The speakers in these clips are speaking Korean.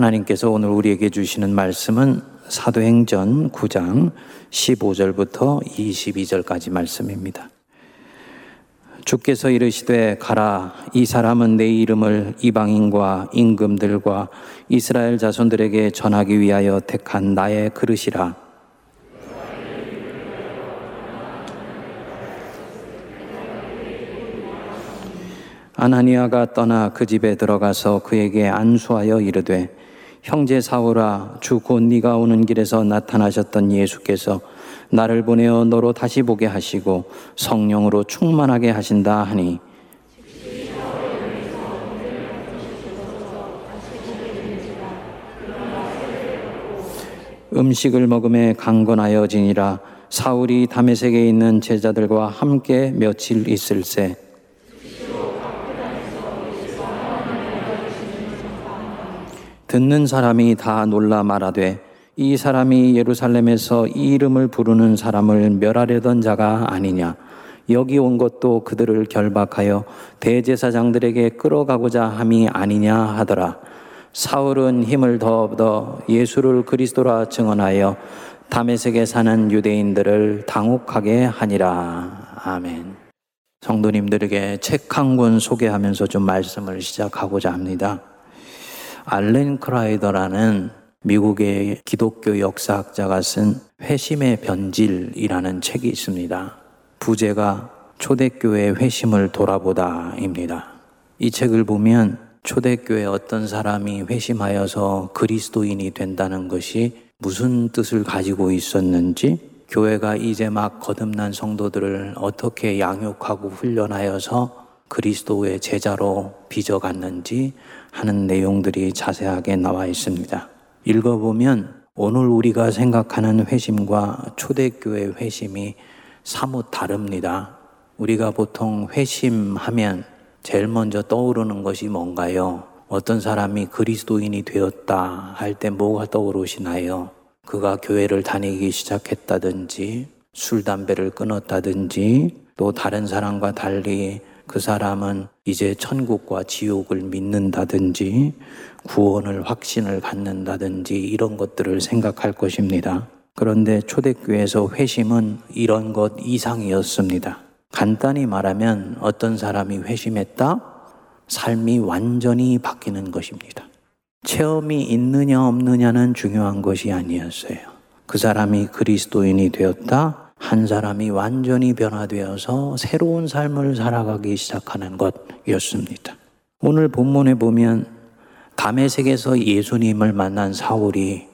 하나님께서 오늘 우리에게 주시는 말씀은 사도행전 9장 15절부터 22절까지 말씀입니다. 주께서 이르시되 가라 이 사람은 내 이름을 이방인과 임금들과 이스라엘 자손들에게 전하기 위하여 택한 나의 그릇이라 아나니아가 떠나 그 집에 들어가서 그에게 안수하여 이르되 형제 사울아 주곧 네가 오는 길에서 나타나셨던 예수께서 나를 보내어 너로 다시 보게 하시고 성령으로 충만하게 하신다 하니. 음식을 먹음에 강건하여 지니라. 사울이 담에색에 있는 제자들과 함께 며칠 있을새 듣는 사람이 다 놀라 말하되 이 사람이 예루살렘에서 이 이름을 부르는 사람을 멸하려던 자가 아니냐. 여기 온 것도 그들을 결박하여 대제사장들에게 끌어가고자 함이 아니냐 하더라. 사울은 힘을 더 얻어 예수를 그리스도라 증언하여 다메섹에 사는 유대인들을 당혹하게 하니라. 아멘. 성도님들에게 책 한 권 소개하면서 좀 말씀을 시작하고자 합니다. 알렌 크라이더라는 미국의 기독교 역사학자가 쓴 회심의 변질이라는 책이 있습니다. 부제가 초대교회 회심을 돌아보다입니다. 이 책을 보면 초대교회 어떤 사람이 회심하여서 그리스도인이 된다는 것이 무슨 뜻을 가지고 있었는지, 교회가 이제 막 거듭난 성도들을 어떻게 양육하고 훈련하여서 그리스도의 제자로 빚어갔는지 하는 내용들이 자세하게 나와 있습니다. 읽어보면 오늘 우리가 생각하는 회심과 초대교회 회심이 사뭇 다릅니다. 우리가 보통 회심하면 제일 먼저 떠오르는 것이 뭔가요? 어떤 사람이 그리스도인이 되었다 할 때 뭐가 떠오르시나요? 그가 교회를 다니기 시작했다든지 술, 담배를 끊었다든지 또 다른 사람과 달리 그 사람은 이제 천국과 지옥을 믿는다든지 구원을 확신을 갖는다든지 이런 것들을 생각할 것입니다. 그런데 초대교회에서 회심은 이런 것 이상이었습니다. 간단히 말하면 어떤 사람이 회심했다? 삶이 완전히 바뀌는 것입니다. 체험이 있느냐 없느냐는 중요한 것이 아니었어요. 그 사람이 그리스도인이 되었다? 한 사람이 완전히 변화되어서 새로운 삶을 살아가기 시작하는 것이었습니다. 오늘 본문에 보면 담에색에서 예수님을 만난 사울이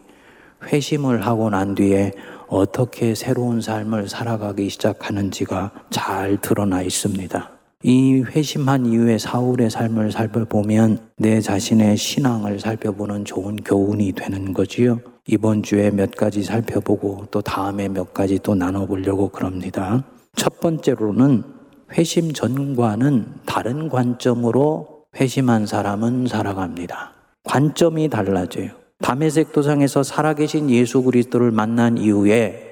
회심을 하고 난 뒤에 어떻게 새로운 삶을 살아가기 시작하는지가 잘 드러나 있습니다. 이 회심한 이후에 사울의 삶을 살펴보면 내 자신의 신앙을 살펴보는 좋은 교훈이 되는 거지요. 이번 주에 몇 가지 살펴보고 또 다음에 몇 가지 또 나눠보려고 그럽니다. 첫 번째로는 회심 전과는 다른 관점으로 회심한 사람은 살아갑니다. 관점이 달라져요. 담에색 도상에서 살아계신 예수 그리스도를 만난 이후에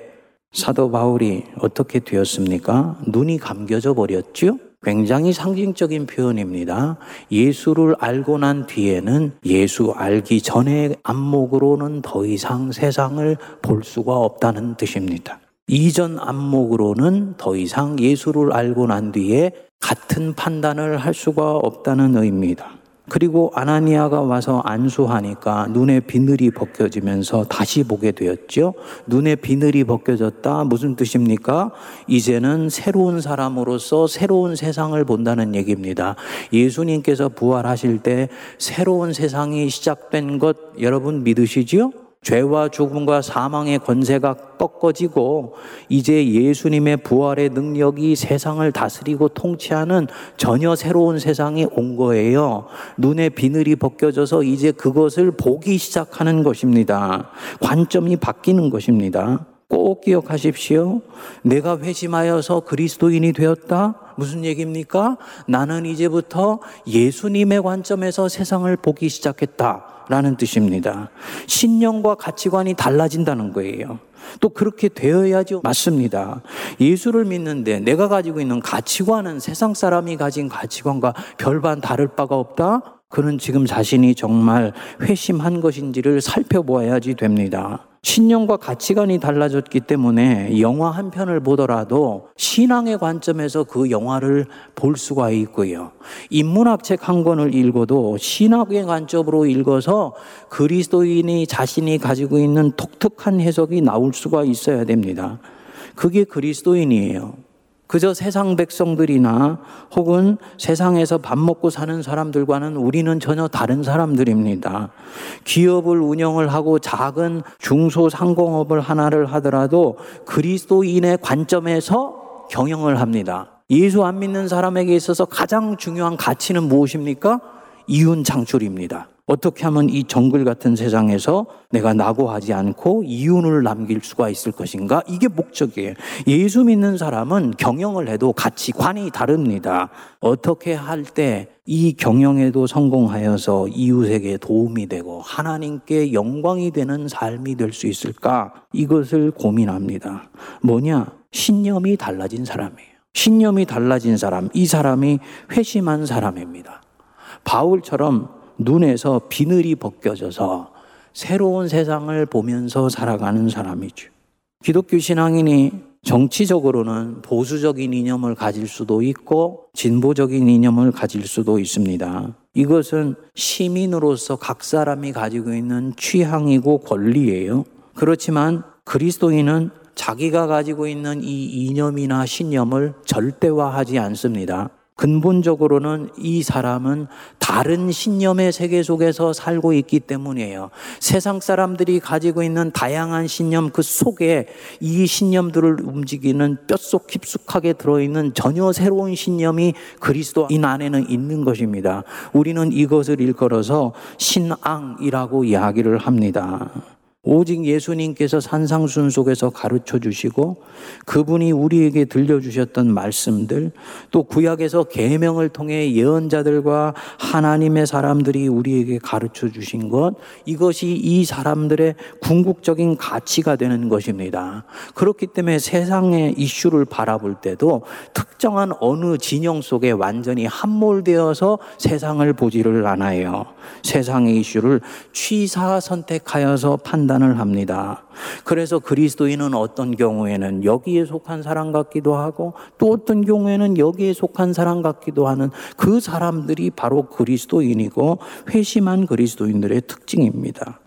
사도 바울이 어떻게 되었습니까? 눈이 감겨져 버렸죠? 굉장히 상징적인 표현입니다. 예수를 알고 난 뒤에는 예수 알기 전의 안목으로는 더 이상 세상을 볼 수가 없다는 뜻입니다. 이전 안목으로는 더 이상 예수를 알고 난 뒤에 같은 판단을 할 수가 없다는 의미입니다. 그리고 아나니아가 와서 안수하니까 눈에 비늘이 벗겨지면서 다시 보게 되었죠. 눈에 비늘이 벗겨졌다. 무슨 뜻입니까? 이제는 새로운 사람으로서 새로운 세상을 본다는 얘기입니다. 예수님께서 부활하실 때 새로운 세상이 시작된 것 여러분 믿으시지요? 죄와 죽음과 사망의 권세가 꺾어지고 이제 예수님의 부활의 능력이 세상을 다스리고 통치하는 전혀 새로운 세상이 온 거예요. 눈에 비늘이 벗겨져서 이제 그것을 보기 시작하는 것입니다. 관점이 바뀌는 것입니다. 꼭 기억하십시오. 내가 회심하여서 그리스도인이 되었다? 무슨 얘기입니까? 나는 이제부터 예수님의 관점에서 세상을 보기 시작했다. 라는 뜻입니다. 신념과 가치관이 달라진다는 거예요. 또 그렇게 되어야죠. 맞습니다. 예수를 믿는데 내가 가지고 있는 가치관은 세상 사람이 가진 가치관과 별반 다를 바가 없다? 그는 지금 자신이 정말 회심한 것인지를 살펴보아야지 됩니다. 신념과 가치관이 달라졌기 때문에 영화 한 편을 보더라도 신앙의 관점에서 그 영화를 볼 수가 있고요. 인문학 책 한 권을 읽어도 신학의 관점으로 읽어서 그리스도인이 자신이 가지고 있는 독특한 해석이 나올 수가 있어야 됩니다. 그게 그리스도인이에요. 그저 세상 백성들이나 혹은 세상에서 밥 먹고 사는 사람들과는 우리는 전혀 다른 사람들입니다. 기업을 운영을 하고 작은 중소상공업을 하나를 하더라도 그리스도인의 관점에서 경영을 합니다. 예수 안 믿는 사람에게 있어서 가장 중요한 가치는 무엇입니까? 이윤 창출입니다. 어떻게 하면 이 정글 같은 세상에서 내가 낙오하지 않고 이윤을 남길 수가 있을 것인가? 이게 목적이에요. 예수 믿는 사람은 경영을 해도 가치관이 다릅니다. 어떻게 할 때 이 경영에도 성공하여서 이웃에게 도움이 되고 하나님께 영광이 되는 삶이 될 수 있을까? 이것을 고민합니다. 뭐냐? 신념이 달라진 사람이에요. 신념이 달라진 사람, 이 사람이 회심한 사람입니다. 바울처럼 눈에서 비늘이 벗겨져서 새로운 세상을 보면서 살아가는 사람이죠. 기독교 신앙인이 정치적으로는 보수적인 이념을 가질 수도 있고 진보적인 이념을 가질 수도 있습니다. 이것은 시민으로서 각 사람이 가지고 있는 취향이고 권리예요. 그렇지만 그리스도인은 자기가 가지고 있는 이 이념이나 신념을 절대화하지 않습니다. 근본적으로는 이 사람은 다른 신념의 세계 속에서 살고 있기 때문이에요. 세상 사람들이 가지고 있는 다양한 신념 그 속에 이 신념들을 움직이는 뼛속 깊숙하게 들어있는 전혀 새로운 신념이 그리스도인 안에는 있는 것입니다. 우리는 이것을 일컬어서 신앙이라고 이야기를 합니다. 오직 예수님께서 산상순 속에서 가르쳐 주시고 그분이 우리에게 들려주셨던 말씀들 또 구약에서 계명을 통해 예언자들과 하나님의 사람들이 우리에게 가르쳐 주신 것 이것이 이 사람들의 궁극적인 가치가 되는 것입니다. 그렇기 때문에 세상의 이슈를 바라볼 때도 특정한 어느 진영 속에 완전히 함몰되어서 세상을 보지를 않아요. 세상의 이슈를 취사 선택하여서 판단 을 합니다. 그래서 그리스도인은 어떤 경우에는 여기에 속한 사람 같기도 하고 또 어떤 경우에는 여기에 속한 사람 같기도 하는 그 사람들이 바로 그리스도인이고 회심한 그리스도인들의 특징입니다.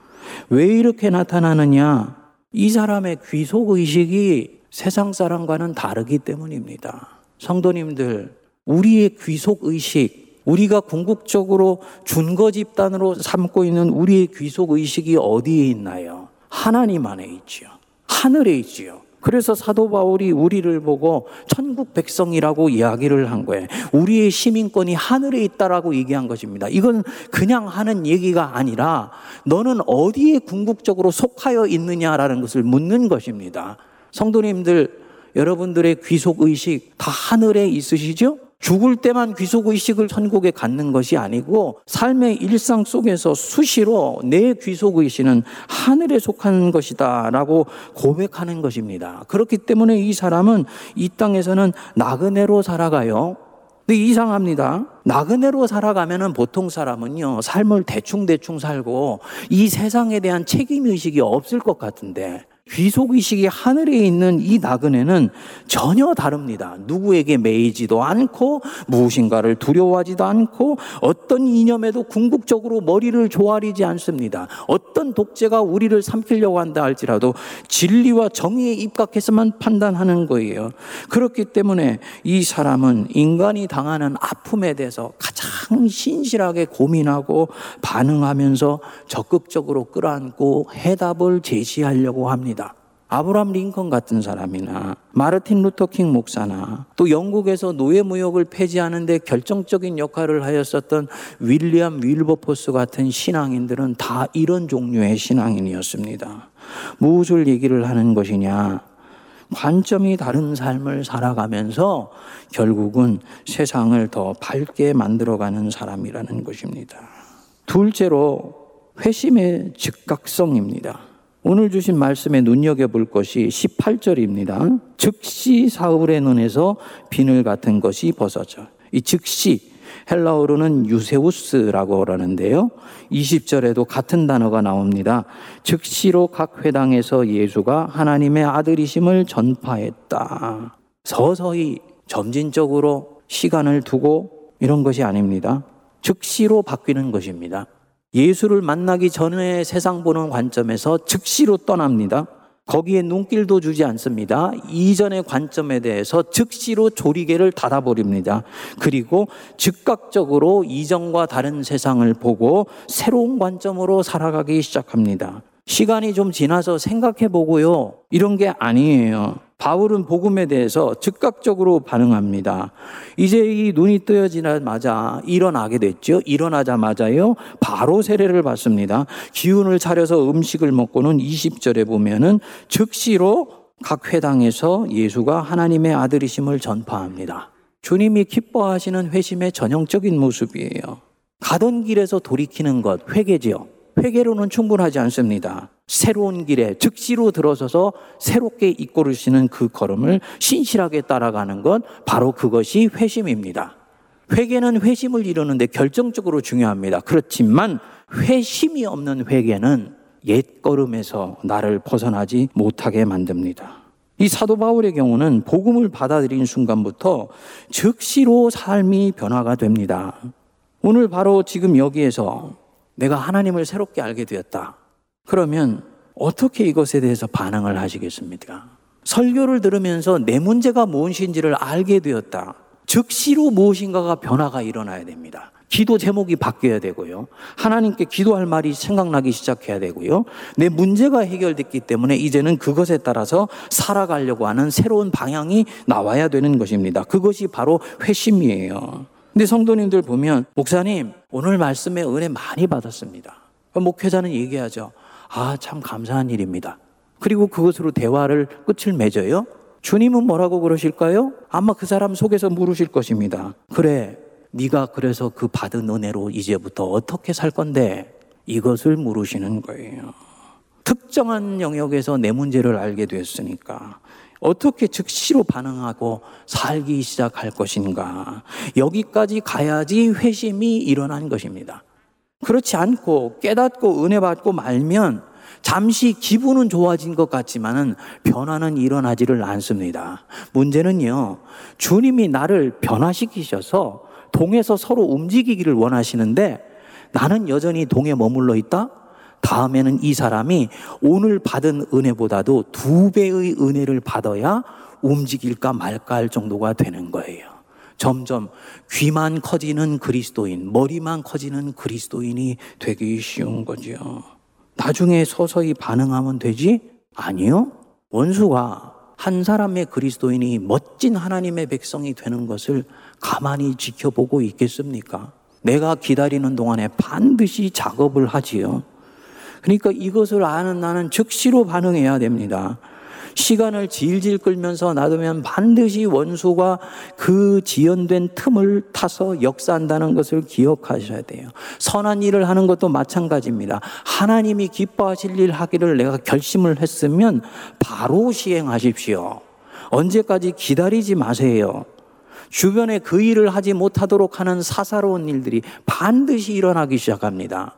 왜 이렇게 나타나느냐? 이 사람의 귀속 의식이 세상 사람과는 다르기 때문입니다. 성도님들, 우리의 귀속 의식, 우리가 궁극적으로 준거 집단으로 삼고 있는 우리의 귀속 의식이 어디에 있나요? 하나님 안에 있지요. 하늘에 있지요. 그래서 사도 바울이 우리를 보고 천국 백성이라고 이야기를 한 거예요. 우리의 시민권이 하늘에 있다라고 얘기한 것입니다. 이건 그냥 하는 얘기가 아니라 너는 어디에 궁극적으로 속하여 있느냐라는 것을 묻는 것입니다. 성도님들, 여러분들의 귀속 의식 다 하늘에 있으시죠? 죽을 때만 귀속의식을 천국에 갖는 것이 아니고 삶의 일상 속에서 수시로 내 귀속의식은 하늘에 속한 것이다 라고 고백하는 것입니다. 그렇기 때문에 이 사람은 이 땅에서는 나그네로 살아가요. 근데 이상합니다. 나그네로 살아가면은 보통 사람은요, 삶을 대충대충 살고 이 세상에 대한 책임의식이 없을 것 같은데 귀속의식이 하늘에 있는 이 나그네는 전혀 다릅니다. 누구에게 매이지도 않고 무엇인가를 두려워하지도 않고 어떤 이념에도 궁극적으로 머리를 조아리지 않습니다. 어떤 독재가 우리를 삼키려고 한다 할지라도 진리와 정의에 입각해서만 판단하는 거예요. 그렇기 때문에 이 사람은 인간이 당하는 아픔에 대해서 가장 신실하게 고민하고 반응하면서 적극적으로 끌어안고 해답을 제시하려고 합니다. 아브람 링컨 같은 사람이나 마르틴 루터킹 목사나 또 영국에서 노예 무역을 폐지하는데 결정적인 역할을 하였었던 윌리엄 윌버포스 같은 신앙인들은 다 이런 종류의 신앙인이었습니다. 무엇을 얘기를 하는 것이냐? 관점이 다른 삶을 살아가면서 결국은 세상을 더 밝게 만들어가는 사람이라는 것입니다. 둘째로 회심의 즉각성입니다. 오늘 주신 말씀에 눈여겨볼 것이 18절입니다. 즉시 사울의 눈에서 비늘 같은 것이 벗어져. 이 즉시, 헬라어로는 유세우스라고 그러는데요. 20절에도 같은 단어가 나옵니다. 즉시로 각 회당에서 예수가 하나님의 아들이심을 전파했다. 서서히 점진적으로 시간을 두고 이런 것이 아닙니다. 즉시로 바뀌는 것입니다. 예수를 만나기 전에 세상 보는 관점에서 즉시로 떠납니다. 거기에 눈길도 주지 않습니다. 이전의 관점에 대해서 즉시로 조리개를 닫아버립니다. 그리고 즉각적으로 이전과 다른 세상을 보고 새로운 관점으로 살아가기 시작합니다. 시간이 좀 지나서 생각해 보고요. 이런 게 아니에요. 바울은 복음에 대해서 즉각적으로 반응합니다. 이제 이 눈이 뜨여지자마자 일어나게 됐죠. 일어나자마자요. 바로 세례를 받습니다. 기운을 차려서 음식을 먹고는 20절에 보면은 즉시로 각 회당에서 예수가 하나님의 아들이심을 전파합니다. 주님이 기뻐하시는 회심의 전형적인 모습이에요. 가던 길에서 돌이키는 것, 회개지요. 회개로는 충분하지 않습니다. 새로운 길에 즉시로 들어서서 새롭게 이끌으시는 그 걸음을 신실하게 따라가는 것, 바로 그것이 회심입니다. 회개는 회심을 이루는데 결정적으로 중요합니다. 그렇지만 회심이 없는 회개는 옛 걸음에서 나를 벗어나지 못하게 만듭니다. 이 사도 바울의 경우는 복음을 받아들인 순간부터 즉시로 삶이 변화가 됩니다. 오늘 바로 지금 여기에서 내가 하나님을 새롭게 알게 되었다. 그러면 어떻게 이것에 대해서 반응을 하시겠습니까? 설교를 들으면서 내 문제가 무엇인지를 알게 되었다. 즉시로 무엇인가가 변화가 일어나야 됩니다. 기도 제목이 바뀌어야 되고요. 하나님께 기도할 말이 생각나기 시작해야 되고요. 내 문제가 해결됐기 때문에 이제는 그것에 따라서 살아가려고 하는 새로운 방향이 나와야 되는 것입니다. 그것이 바로 회심이에요. 근데 성도님들 보면, 목사님, 오늘 말씀에 은혜 많이 받았습니다. 목회자는 얘기하죠. 아, 참 감사한 일입니다. 그리고 그것으로 대화를 끝을 맺어요. 주님은 뭐라고 그러실까요? 아마 그 사람 속에서 물으실 것입니다. 그래, 네가 그래서 그 받은 은혜로 이제부터 어떻게 살 건데? 이것을 물으시는 거예요. 특정한 영역에서 내 문제를 알게 됐으니까 어떻게 즉시로 반응하고 살기 시작할 것인가. 여기까지 가야지 회심이 일어난 것입니다. 그렇지 않고 깨닫고 은혜 받고 말면 잠시 기분은 좋아진 것 같지만은 변화는 일어나지를 않습니다. 문제는요, 주님이 나를 변화시키셔서 동에서 서로 움직이기를 원하시는데 나는 여전히 동에 머물러 있다? 다음에는 이 사람이 오늘 받은 은혜보다도 두 배의 은혜를 받아야 움직일까 말까 할 정도가 되는 거예요. 점점 귀만 커지는 그리스도인, 머리만 커지는 그리스도인이 되기 쉬운 거죠. 나중에 서서히 반응하면 되지? 아니요. 원수가 한 사람의 그리스도인이 멋진 하나님의 백성이 되는 것을 가만히 지켜보고 있겠습니까? 내가 기다리는 동안에 반드시 작업을 하지요. 그러니까 이것을 아는 나는 즉시로 반응해야 됩니다. 시간을 질질 끌면서 놔두면 반드시 원수가 그 지연된 틈을 타서 역사한다는 것을 기억하셔야 돼요. 선한 일을 하는 것도 마찬가지입니다. 하나님이 기뻐하실 일 하기를 내가 결심을 했으면 바로 시행하십시오. 언제까지 기다리지 마세요. 주변에 그 일을 하지 못하도록 하는 사사로운 일들이 반드시 일어나기 시작합니다.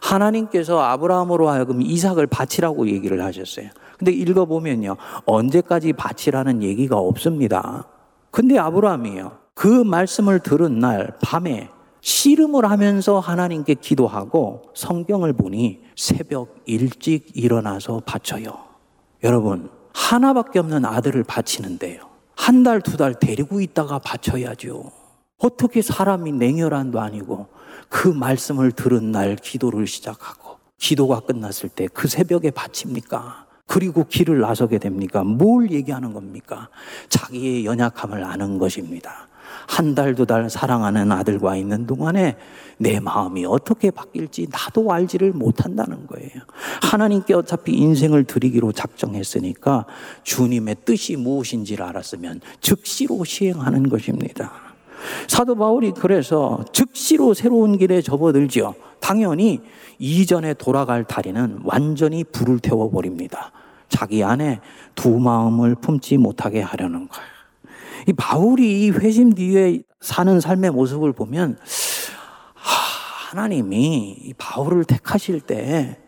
하나님께서 아브라함으로 하여금 이삭을 바치라고 얘기를 하셨어요. 근데 읽어보면요. 언제까지 바치라는 얘기가 없습니다. 근데 아브라함이요. 그 말씀을 들은 날 밤에 씨름을 하면서 하나님께 기도하고 성경을 보니 새벽 일찍 일어나서 바쳐요. 여러분, 하나밖에 없는 아들을 바치는데요. 한 달, 두 달 데리고 있다가 바쳐야죠. 어떻게 사람이 냉혈한도 아니고 그 말씀을 들은 날 기도를 시작하고 기도가 끝났을 때 그 새벽에 바칩니까? 그리고 길을 나서게 됩니까? 뭘 얘기하는 겁니까? 자기의 연약함을 아는 것입니다. 한 달, 두 달 사랑하는 아들과 있는 동안에 내 마음이 어떻게 바뀔지 나도 알지를 못한다는 거예요. 하나님께 어차피 인생을 드리기로 작정했으니까 주님의 뜻이 무엇인지를 알았으면 즉시로 시행하는 것입니다. 사도 바울이 그래서 즉시로 새로운 길에 접어들지요. 당연히 이전에 돌아갈 다리는 완전히 불을 태워버립니다. 자기 안에 두 마음을 품지 못하게 하려는 거예요. 이 바울이 이 회심 뒤에 사는 삶의 모습을 보면 하나님이 이 바울을 택하실 때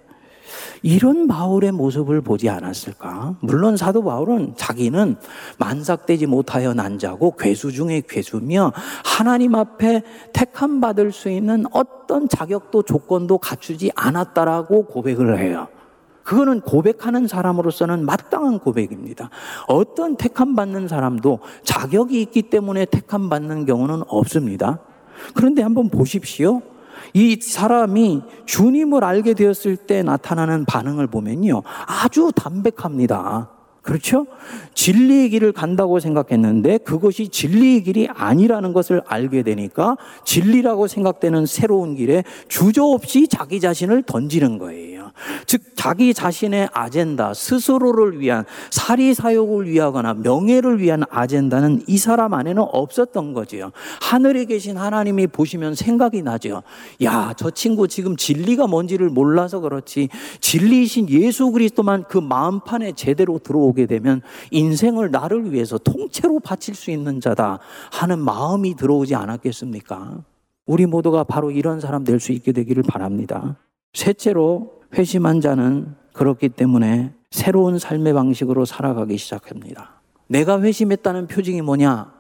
이런 바울의 모습을 보지 않았을까? 물론 사도 바울은 자기는 만삭되지 못하여 난 자고 괴수 중에 괴수며 하나님 앞에 택함 받을 수 있는 어떤 자격도 조건도 갖추지 않았다라고 고백을 해요. 그거는 고백하는 사람으로서는 마땅한 고백입니다. 어떤 택함 받는 사람도 자격이 있기 때문에 택함 받는 경우는 없습니다. 그런데 한번 보십시오. 이 사람이 주님을 알게 되었을 때 나타나는 반응을 보면요. 아주 담백합니다. 그렇죠? 진리의 길을 간다고 생각했는데 그것이 진리의 길이 아니라는 것을 알게 되니까 진리라고 생각되는 새로운 길에 주저없이 자기 자신을 던지는 거예요. 즉 자기 자신의 아젠다, 스스로를 위한 사리 사욕을 위하거나 명예를 위한 아젠다는 이 사람 안에는 없었던 거지요. 하늘에 계신 하나님이 보시면 생각이 나죠. 야, 저 친구 지금 진리가 뭔지를 몰라서 그렇지 진리이신 예수 그리스도만 그 마음판에 제대로 들어오 게 되면 인생을 나를 위해서 통째로 바칠 수 있는 자다 하는 마음이 들어오지 않았겠습니까? 우리 모두가 바로 이런 사람 될 수 있게 되기를 바랍니다. 셋째로 회심한 자는 그렇기 때문에 새로운 삶의 방식으로 살아가기 시작합니다. 내가 회심했다는 표징이 뭐냐?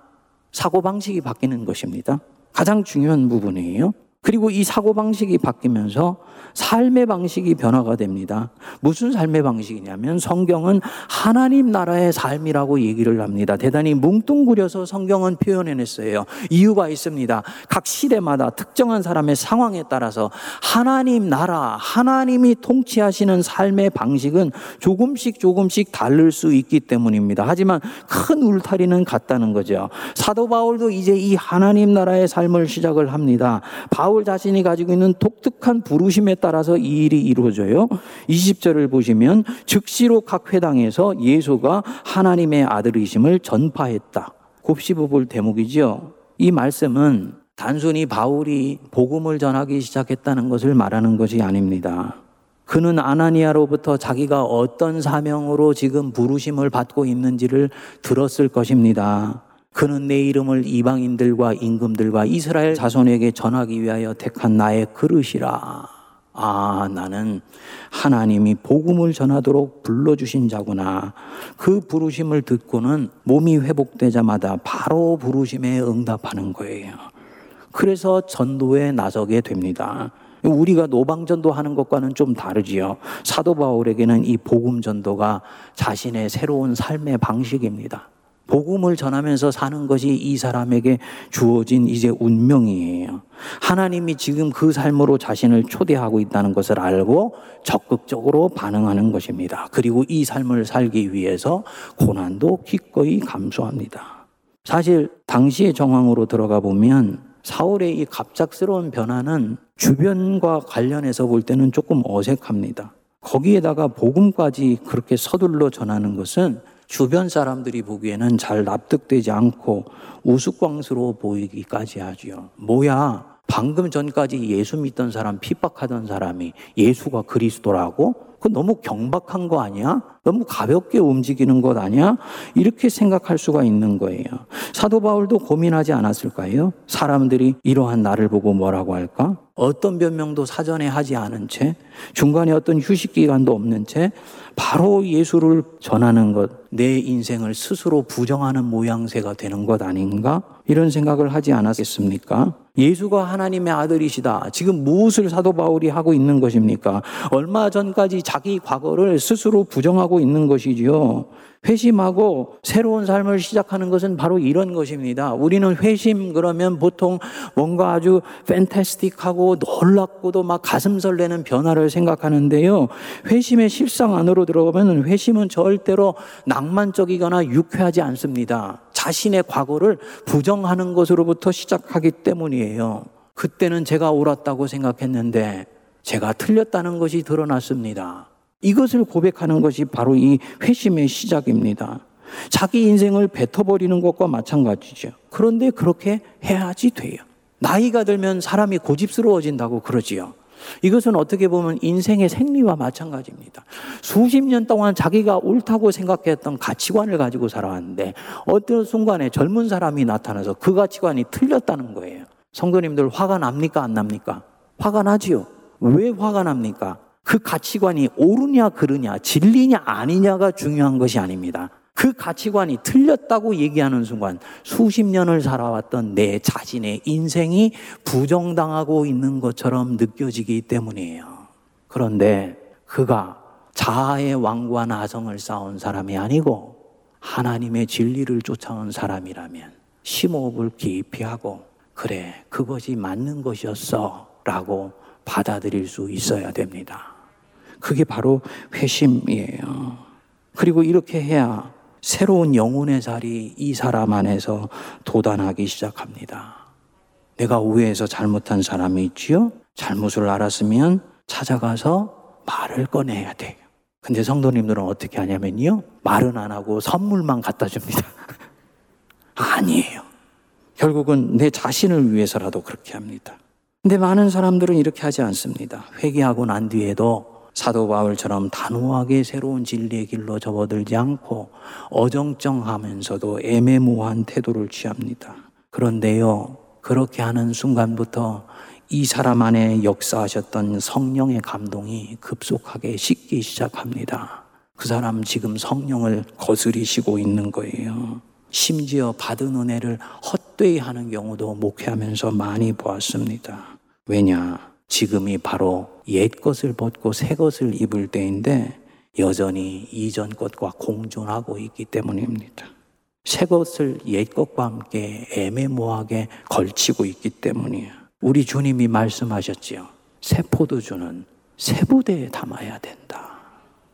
사고방식이 바뀌는 것입니다. 가장 중요한 부분이에요. 그리고 이 사고방식이 바뀌면서 삶의 방식이 변화가 됩니다. 무슨 삶의 방식이냐면 성경은 하나님 나라의 삶이라고 얘기를 합니다. 대단히 뭉뚱그려서 성경은 표현해냈어요. 이유가 있습니다. 각 시대마다 특정한 사람의 상황에 따라서 하나님 나라, 하나님이 통치하시는 삶의 방식은 조금씩 조금씩 다를 수 있기 때문입니다. 하지만 큰 울타리는 같다는 거죠. 사도 바울도 이제 이 하나님 나라의 삶을 시작을 합니다. 바울 자신이 가지고 있는 독특한 부르심에 따라서 이 일이 이루어져요. 20절을 보시면 즉시로 각 회당에서 예수가 하나님의 아들이심을 전파했다. 곱씹어 볼 대목이죠. 이 말씀은 단순히 바울이 복음을 전하기 시작했다는 것을 말하는 것이 아닙니다. 그는 아나니아로부터 자기가 어떤 사명으로 지금 부르심을 받고 있는지를 들었을 것입니다. 그는 내 이름을 이방인들과 임금들과 이스라엘 자손에게 전하기 위하여 택한 나의 그릇이라. 아, 나는 하나님이 복음을 전하도록 불러주신 자구나. 그 부르심을 듣고는 몸이 회복되자마자 바로 부르심에 응답하는 거예요. 그래서 전도에 나서게 됩니다. 우리가 노방전도 하는 것과는 좀 다르지요. 사도 바울에게는 이 복음 전도가 자신의 새로운 삶의 방식입니다. 복음을 전하면서 사는 것이 이 사람에게 주어진 이제 운명이에요. 하나님이 지금 그 삶으로 자신을 초대하고 있다는 것을 알고 적극적으로 반응하는 것입니다. 그리고 이 삶을 살기 위해서 고난도 기꺼이 감수합니다. 사실 당시의 정황으로 들어가 보면 사울의 이 갑작스러운 변화는 주변과 관련해서 볼 때는 조금 어색합니다. 거기에다가 복음까지 그렇게 서둘러 전하는 것은 주변 사람들이 보기에는 잘 납득되지 않고 우스꽝스러워 보이기까지 하지요. 뭐야? 방금 전까지 예수 믿던 사람, 핍박하던 사람이 예수가 그리스도라고? 그 너무 경박한 거 아니야? 너무 가볍게 움직이는 것 아니야? 이렇게 생각할 수가 있는 거예요. 사도 바울도 고민하지 않았을까요? 사람들이 이러한 나를 보고 뭐라고 할까? 어떤 변명도 사전에 하지 않은 채, 중간에 어떤 휴식 기간도 없는 채, 바로 예수를 전하는 것, 내 인생을 스스로 부정하는 모양새가 되는 것 아닌가? 이런 생각을 하지 않았겠습니까? 예수가 하나님의 아들이시다. 지금 무엇을 사도 바울이 하고 있는 것입니까? 얼마 전까지 자기 과거를 스스로 부정하고 있는 것이지요. 회심하고 새로운 삶을 시작하는 것은 바로 이런 것입니다. 우리는 회심 그러면 보통 뭔가 아주 팬타스틱하고 놀랍고도 막 가슴 설레는 변화를 생각하는데요. 회심의 실상 안으로 들어가면 회심은 절대로 낭만적이거나 유쾌하지 않습니다. 자신의 과거를 부정하는 것으로부터 시작하기 때문이에요. 그때는 제가 옳았다고 생각했는데 제가 틀렸다는 것이 드러났습니다. 이것을 고백하는 것이 바로 이 회심의 시작입니다. 자기 인생을 뱉어버리는 것과 마찬가지죠. 그런데 그렇게 해야지 돼요. 나이가 들면 사람이 고집스러워진다고 그러지요. 이것은 어떻게 보면 인생의 생리와 마찬가지입니다. 수십 년 동안 자기가 옳다고 생각했던 가치관을 가지고 살아왔는데 어떤 순간에 젊은 사람이 나타나서 그 가치관이 틀렸다는 거예요. 성도님들 화가 납니까? 안 납니까? 화가 나지요. 왜 화가 납니까? 그 가치관이 옳으냐, 그르냐, 진리냐, 아니냐가 중요한 것이 아닙니다. 그 가치관이 틀렸다고 얘기하는 순간 수십 년을 살아왔던 내 자신의 인생이 부정당하고 있는 것처럼 느껴지기 때문이에요. 그런데 그가 자아의 왕과 나성을 쌓은 사람이 아니고 하나님의 진리를 쫓아온 사람이라면 심호흡을 깊이 하고 그래 그것이 맞는 것이었어 라고 받아들일 수 있어야 됩니다. 그게 바로 회심이에요. 그리고 이렇게 해야 새로운 영혼의 자리 이 사람 안에서 도단하기 시작합니다. 내가 우회해서 잘못한 사람이 있지요? 잘못을 알았으면 찾아가서 말을 꺼내야 돼요. 근데 성도님들은 어떻게 하냐면요. 말은 안 하고 선물만 갖다 줍니다. 아니에요. 결국은 내 자신을 위해서라도 그렇게 합니다. 근데 많은 사람들은 이렇게 하지 않습니다. 회개하고 난 뒤에도 사도 바울처럼 단호하게 새로운 진리의 길로 접어들지 않고 어정쩡하면서도 애매모호한 태도를 취합니다. 그런데요, 그렇게 하는 순간부터 이 사람 안에 역사하셨던 성령의 감동이 급속하게 식기 시작합니다. 그 사람 지금 성령을 거스리시고 있는 거예요. 심지어 받은 은혜를 헛되이 하는 경우도 목회하면서 많이 보았습니다. 왜냐? 지금이 바로 옛 것을 벗고 새 것을 입을 때인데 여전히 이전 것과 공존하고 있기 때문입니다. 새 것을 옛 것과 함께 애매모호하게 걸치고 있기 때문이에요. 우리 주님이 말씀하셨지요. 새 포도주는 새 부대에 담아야 된다.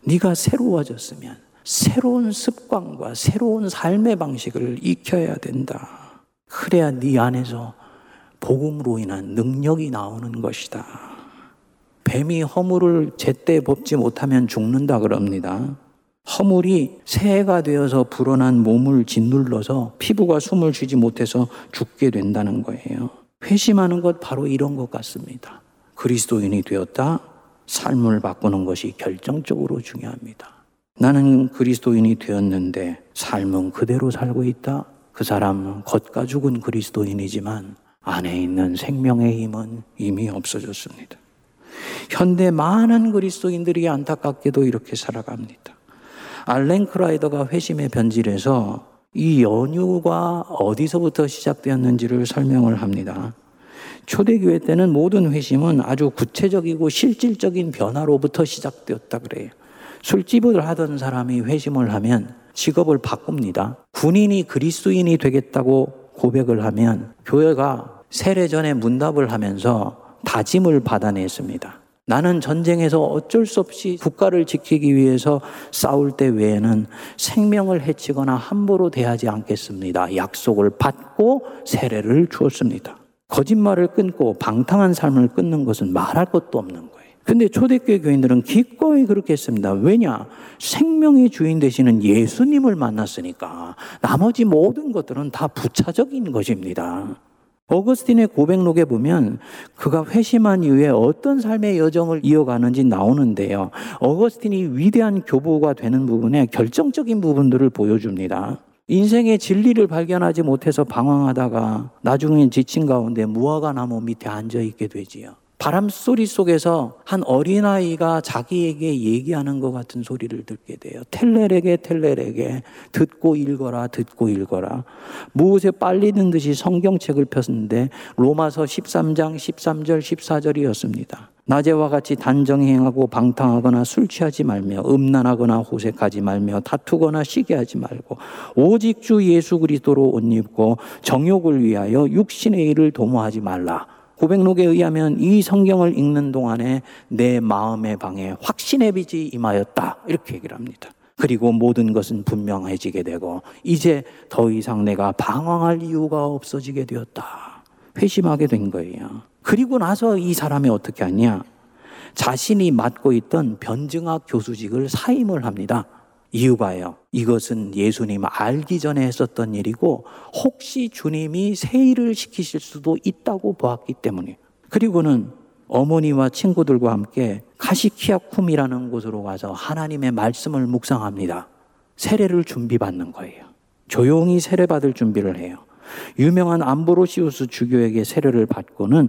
네가 새로워졌으면 새로운 습관과 새로운 삶의 방식을 익혀야 된다. 그래야 네 안에서 복음으로 인한 능력이 나오는 것이다. 뱀이 허물을 제때 뽑지 못하면 죽는다 그럽니다. 허물이 새해가 되어서 불어난 몸을 짓눌러서 피부가 숨을 쉬지 못해서 죽게 된다는 거예요. 회심하는 것 바로 이런 것 같습니다. 그리스도인이 되었다. 삶을 바꾸는 것이 결정적으로 중요합니다. 나는 그리스도인이 되었는데 삶은 그대로 살고 있다. 그 사람은 겉가 죽은 그리스도인이지만 안에 있는 생명의 힘은 이미 없어졌습니다. 현대 많은 그리스도인들이 안타깝게도 이렇게 살아갑니다. 알렌 크라이더가 회심의 변질에서 이 연유가 어디서부터 시작되었는지를 설명을 합니다. 초대교회 때는 모든 회심은 아주 구체적이고 실질적인 변화로부터 시작되었다 그래요. 술집을 하던 사람이 회심을 하면 직업을 바꿉니다. 군인이 그리스도인이 되겠다고 고백을 하면 교회가 세례 전에 문답을 하면서 다짐을 받아냈습니다. 나는 전쟁에서 어쩔 수 없이 국가를 지키기 위해서 싸울 때 외에는 생명을 해치거나 함부로 대하지 않겠습니다. 약속을 받고 세례를 주었습니다. 거짓말을 끊고 방탕한 삶을 끊는 것은 말할 것도 없는 거예요. 근데 초대교회 교인들은 기꺼이 그렇게 했습니다. 왜냐? 생명의 주인 되시는 예수님을 만났으니까 나머지 모든 것들은 다 부차적인 것입니다. 어거스틴의 고백록에 보면 그가 회심한 이후에 어떤 삶의 여정을 이어가는지 나오는데요. 어거스틴이 위대한 교부가 되는 부분에 결정적인 부분들을 보여줍니다. 인생의 진리를 발견하지 못해서 방황하다가 나중에 지친 가운데 무화과 나무 밑에 앉아 있게 되지요. 바람 소리 속에서 한 어린아이가 자기에게 얘기하는 것 같은 소리를 듣게 돼요. 텔레에게 텔레에게 듣고 읽어라 듣고 읽어라. 무엇에 빨리는 듯이 성경책을 폈는데 로마서 13장 13절 14절이었습니다. 낮에와 같이 단정 행하고 방탕하거나 술 취하지 말며 음란하거나 호색하지 말며 다투거나 시기하지 말고 오직 주 예수 그리스도로 옷 입고 정욕을 위하여 육신의 일을 도모하지 말라. 고백록에 의하면 이 성경을 읽는 동안에 내 마음의 방에 확신의 빛이 임하였다. 이렇게 얘기를 합니다. 그리고 모든 것은 분명해지게 되고 이제 더 이상 내가 방황할 이유가 없어지게 되었다. 회심하게 된 거예요. 그리고 나서 이 사람이 어떻게 하냐? 자신이 맡고 있던 변증학 교수직을 사임을 합니다. 이유가요. 이것은 예수님 알기 전에 했었던 일이고 혹시 주님이 새 일을 시키실 수도 있다고 보았기 때문에 그리고는 어머니와 친구들과 함께 카시키아쿰이라는 곳으로 가서 하나님의 말씀을 묵상합니다. 세례를 준비받는 거예요. 조용히 세례 받을 준비를 해요. 유명한 암브로시우스 주교에게 세례를 받고는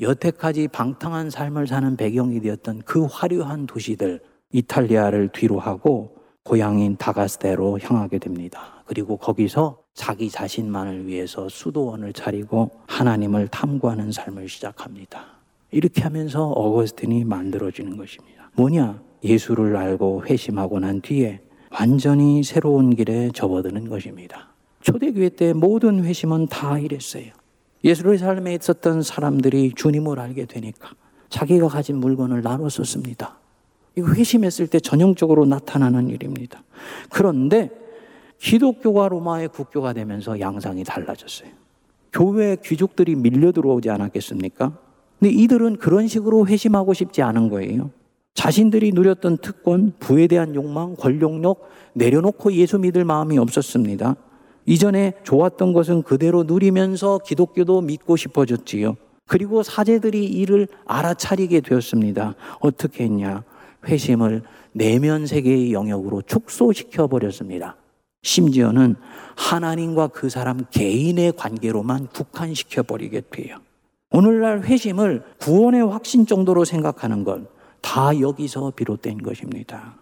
여태까지 방탕한 삶을 사는 배경이 되었던 그 화려한 도시들 이탈리아를 뒤로 하고 고향인 다가스테로 향하게 됩니다. 그리고 거기서 자기 자신만을 위해서 수도원을 차리고 하나님을 탐구하는 삶을 시작합니다. 이렇게 하면서 어거스틴이 만들어지는 것입니다. 뭐냐? 예수를 알고 회심하고 난 뒤에 완전히 새로운 길에 접어드는 것입니다. 초대교회 때 모든 회심은 다 이랬어요. 예수의 삶에 있었던 사람들이 주님을 알게 되니까 자기가 가진 물건을 나눠 썼습니다. 이거 회심했을 때 전형적으로 나타나는 일입니다. 그런데 기독교가 로마의 국교가 되면서 양상이 달라졌어요. 교회 귀족들이 밀려 들어오지 않았겠습니까? 근데 이들은 그런 식으로 회심하고 싶지 않은 거예요. 자신들이 누렸던 특권, 부에 대한 욕망, 권력력 내려놓고 예수 믿을 마음이 없었습니다. 이전에 좋았던 것은 그대로 누리면서 기독교도 믿고 싶어졌지요. 그리고 사제들이 이를 알아차리게 되었습니다. 어떻게 했냐? 회심을 내면 세계의 영역으로 축소시켜 버렸습니다. 심지어는 하나님과 그 사람 개인의 관계로만 국한시켜 버리게 돼요. 오늘날 회심을 구원의 확신 정도로 생각하는 건 다 여기서 비롯된 것입니다.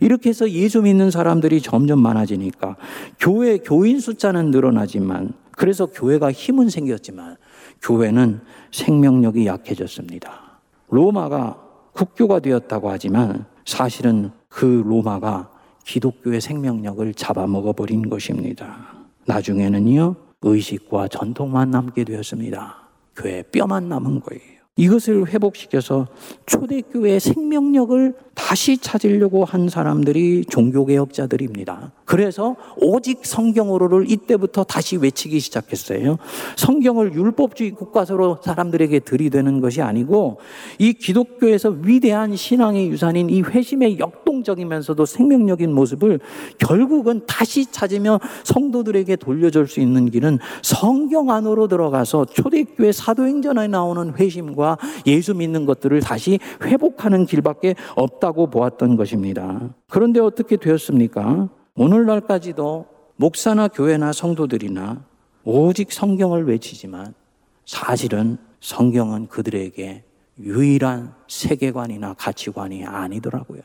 이렇게 해서 예수 믿는 사람들이 점점 많아지니까 교회 교인 숫자는 늘어나지만 그래서 교회가 힘은 생겼지만 교회는 생명력이 약해졌습니다. 로마가 국교가 되었다고 하지만 사실은 그 로마가 기독교의 생명력을 잡아먹어 버린 것입니다. 나중에는요, 의식과 전통만 남게 되었습니다. 교회 뼈만 남은 거예요. 이것을 회복시켜서 초대교회의 생명력을 다시 찾으려고 한 사람들이 종교개혁자들입니다. 그래서 오직 성경으로를 이때부터 다시 외치기 시작했어요. 성경을 율법주의 국가서로 사람들에게 들이대는 것이 아니고 이 기독교에서 위대한 신앙의 유산인 이 회심의 역 동적이면서도 생명력인 모습을 결국은 다시 찾으며 성도들에게 돌려줄 수 있는 길은 성경 안으로 들어가서 초대교회 사도행전에 나오는 회심과 예수 믿는 것들을 다시 회복하는 길밖에 없다고 보았던 것입니다. 그런데 어떻게 되었습니까? 오늘날까지도 목사나 교회나 성도들이나 오직 성경을 외치지만 사실은 성경은 그들에게 유일한 세계관이나 가치관이 아니더라고요.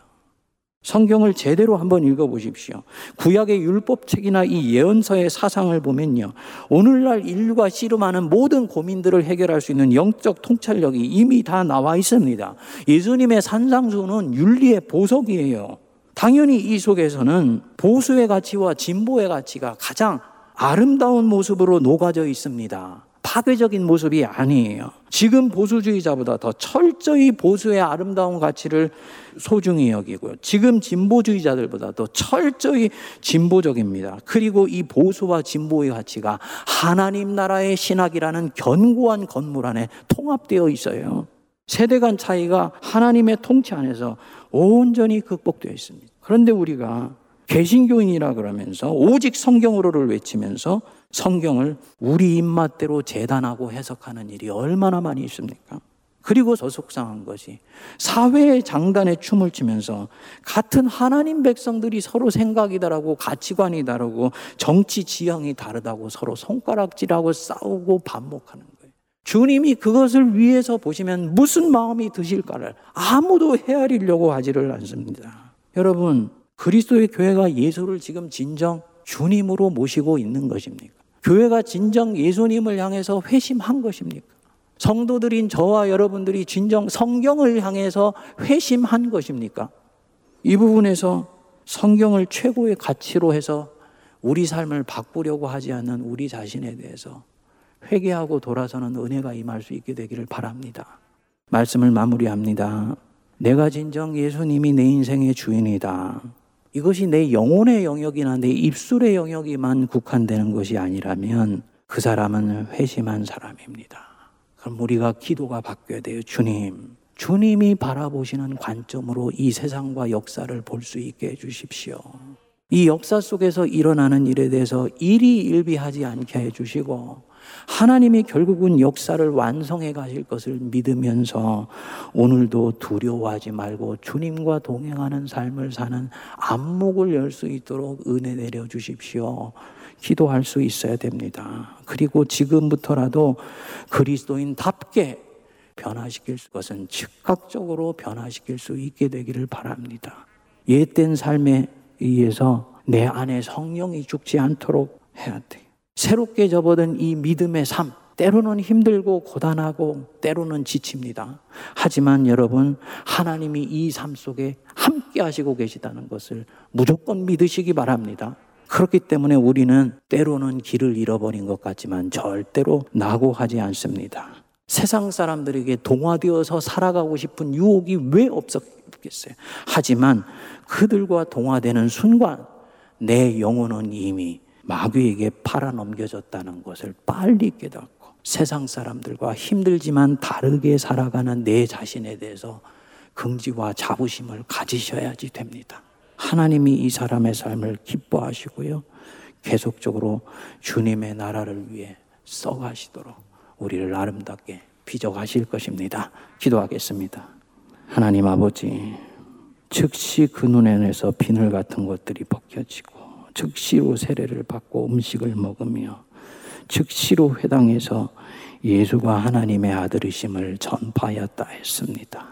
성경을 제대로 한번 읽어보십시오. 구약의 율법책이나 이 예언서의 사상을 보면요. 오늘날 인류가 씨름하는 모든 고민들을 해결할 수 있는 영적 통찰력이 이미 다 나와 있습니다. 예수님의 산상수는 윤리의 보석이에요. 당연히 이 속에서는 보수의 가치와 진보의 가치가 가장 아름다운 모습으로 녹아져 있습니다. 파괴적인 모습이 아니에요. 지금 보수주의자보다 더 철저히 보수의 아름다운 가치를 소중히 여기고요. 지금 진보주의자들보다 더 철저히 진보적입니다. 그리고 이 보수와 진보의 가치가 하나님 나라의 신학이라는 견고한 건물 안에 통합되어 있어요. 세대 간 차이가 하나님의 통치 안에서 온전히 극복되어 있습니다. 그런데 우리가 개신교인이라 그러면서 오직 성경으로를 외치면서 성경을 우리 입맛대로 재단하고 해석하는 일이 얼마나 많이 있습니까? 그리고 더 속상한 것이 사회의 장단에 춤을 추면서 같은 하나님 백성들이 서로 생각이 다르고 가치관이 다르고 정치 지형이 다르다고 서로 손가락질하고 싸우고 반목하는 거예요. 주님이 그것을 위해서 보시면 무슨 마음이 드실까를 아무도 헤아리려고 하지를 않습니다. 여러분, 그리스도의 교회가 예수를 지금 진정 주님으로 모시고 있는 것입니까? 교회가 진정 예수님을 향해서 회심한 것입니까? 성도들인 저와 여러분들이 진정 성경을 향해서 회심한 것입니까? 이 부분에서 성경을 최고의 가치로 해서 우리 삶을 바꾸려고 하지 않는 우리 자신에 대해서 회개하고 돌아서는 은혜가 임할 수 있게 되기를 바랍니다. 말씀을 마무리합니다. 내가 진정 예수님이 내 인생의 주인이다. 이것이 내 영혼의 영역이나 내 입술의 영역에만 국한되는 것이 아니라면 그 사람은 회심한 사람입니다. 그럼 우리가 기도가 바뀌어야 돼요. 주님, 주님이 바라보시는 관점으로 이 세상과 역사를 볼 수 있게 해주십시오. 이 역사 속에서 일어나는 일에 대해서 일이 일비하지 않게 해주시고 하나님이 결국은 역사를 완성해 가실 것을 믿으면서 오늘도 두려워하지 말고 주님과 동행하는 삶을 사는 안목을 열 수 있도록 은혜 내려 주십시오. 기도할 수 있어야 됩니다. 그리고 지금부터라도 그리스도인답게 변화시킬 것은 즉각적으로 변화시킬 수 있게 되기를 바랍니다. 옛된 삶에 의해서 내 안에 성령이 죽지 않도록 해야 돼. 새롭게 접어든 이 믿음의 삶, 때로는 힘들고 고단하고 때로는 지칩니다. 하지만 여러분, 하나님이 이 삶 속에 함께 하시고 계시다는 것을 무조건 믿으시기 바랍니다. 그렇기 때문에 우리는 때로는 길을 잃어버린 것 같지만 절대로 낙오하지 않습니다. 세상 사람들에게 동화되어서 살아가고 싶은 유혹이 왜 없었겠어요? 하지만 그들과 동화되는 순간 내 영혼은 이미 마귀에게 팔아 넘겨졌다는 것을 빨리 깨닫고 세상 사람들과 힘들지만 다르게 살아가는 내 자신에 대해서 긍지와 자부심을 가지셔야지 됩니다. 하나님이 이 사람의 삶을 기뻐하시고요. 계속적으로 주님의 나라를 위해 써가시도록 우리를 아름답게 빚어가실 것입니다. 기도하겠습니다. 하나님 아버지, 즉시 그 눈에서 비늘 같은 것들이 벗겨지고, 즉시로 세례를 받고 음식을 먹으며, 즉시로 회당에서 예수가 하나님의 아들이심을 전파하였다 했습니다.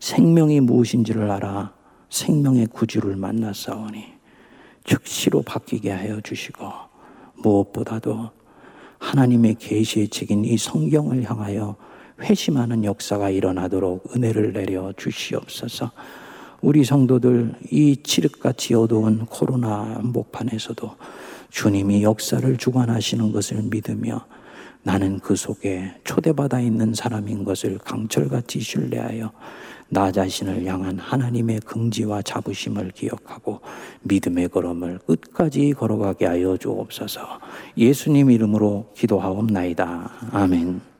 생명이 무엇인지를 알아 생명의 구주를 만났사오니 즉시로 바뀌게 하여 주시고 무엇보다도 하나님의 계시의 책인 이 성경을 향하여 회심하는 역사가 일어나도록 은혜를 내려 주시옵소서. 우리 성도들 이 칠흑같이 어두운 코로나 한복판에서도 주님이 역사를 주관하시는 것을 믿으며 나는 그 속에 초대받아 있는 사람인 것을 강철같이 신뢰하여 나 자신을 향한 하나님의 긍지와 자부심을 기억하고 믿음의 걸음을 끝까지 걸어가게 하여 주옵소서. 예수님 이름으로 기도하옵나이다. 아멘.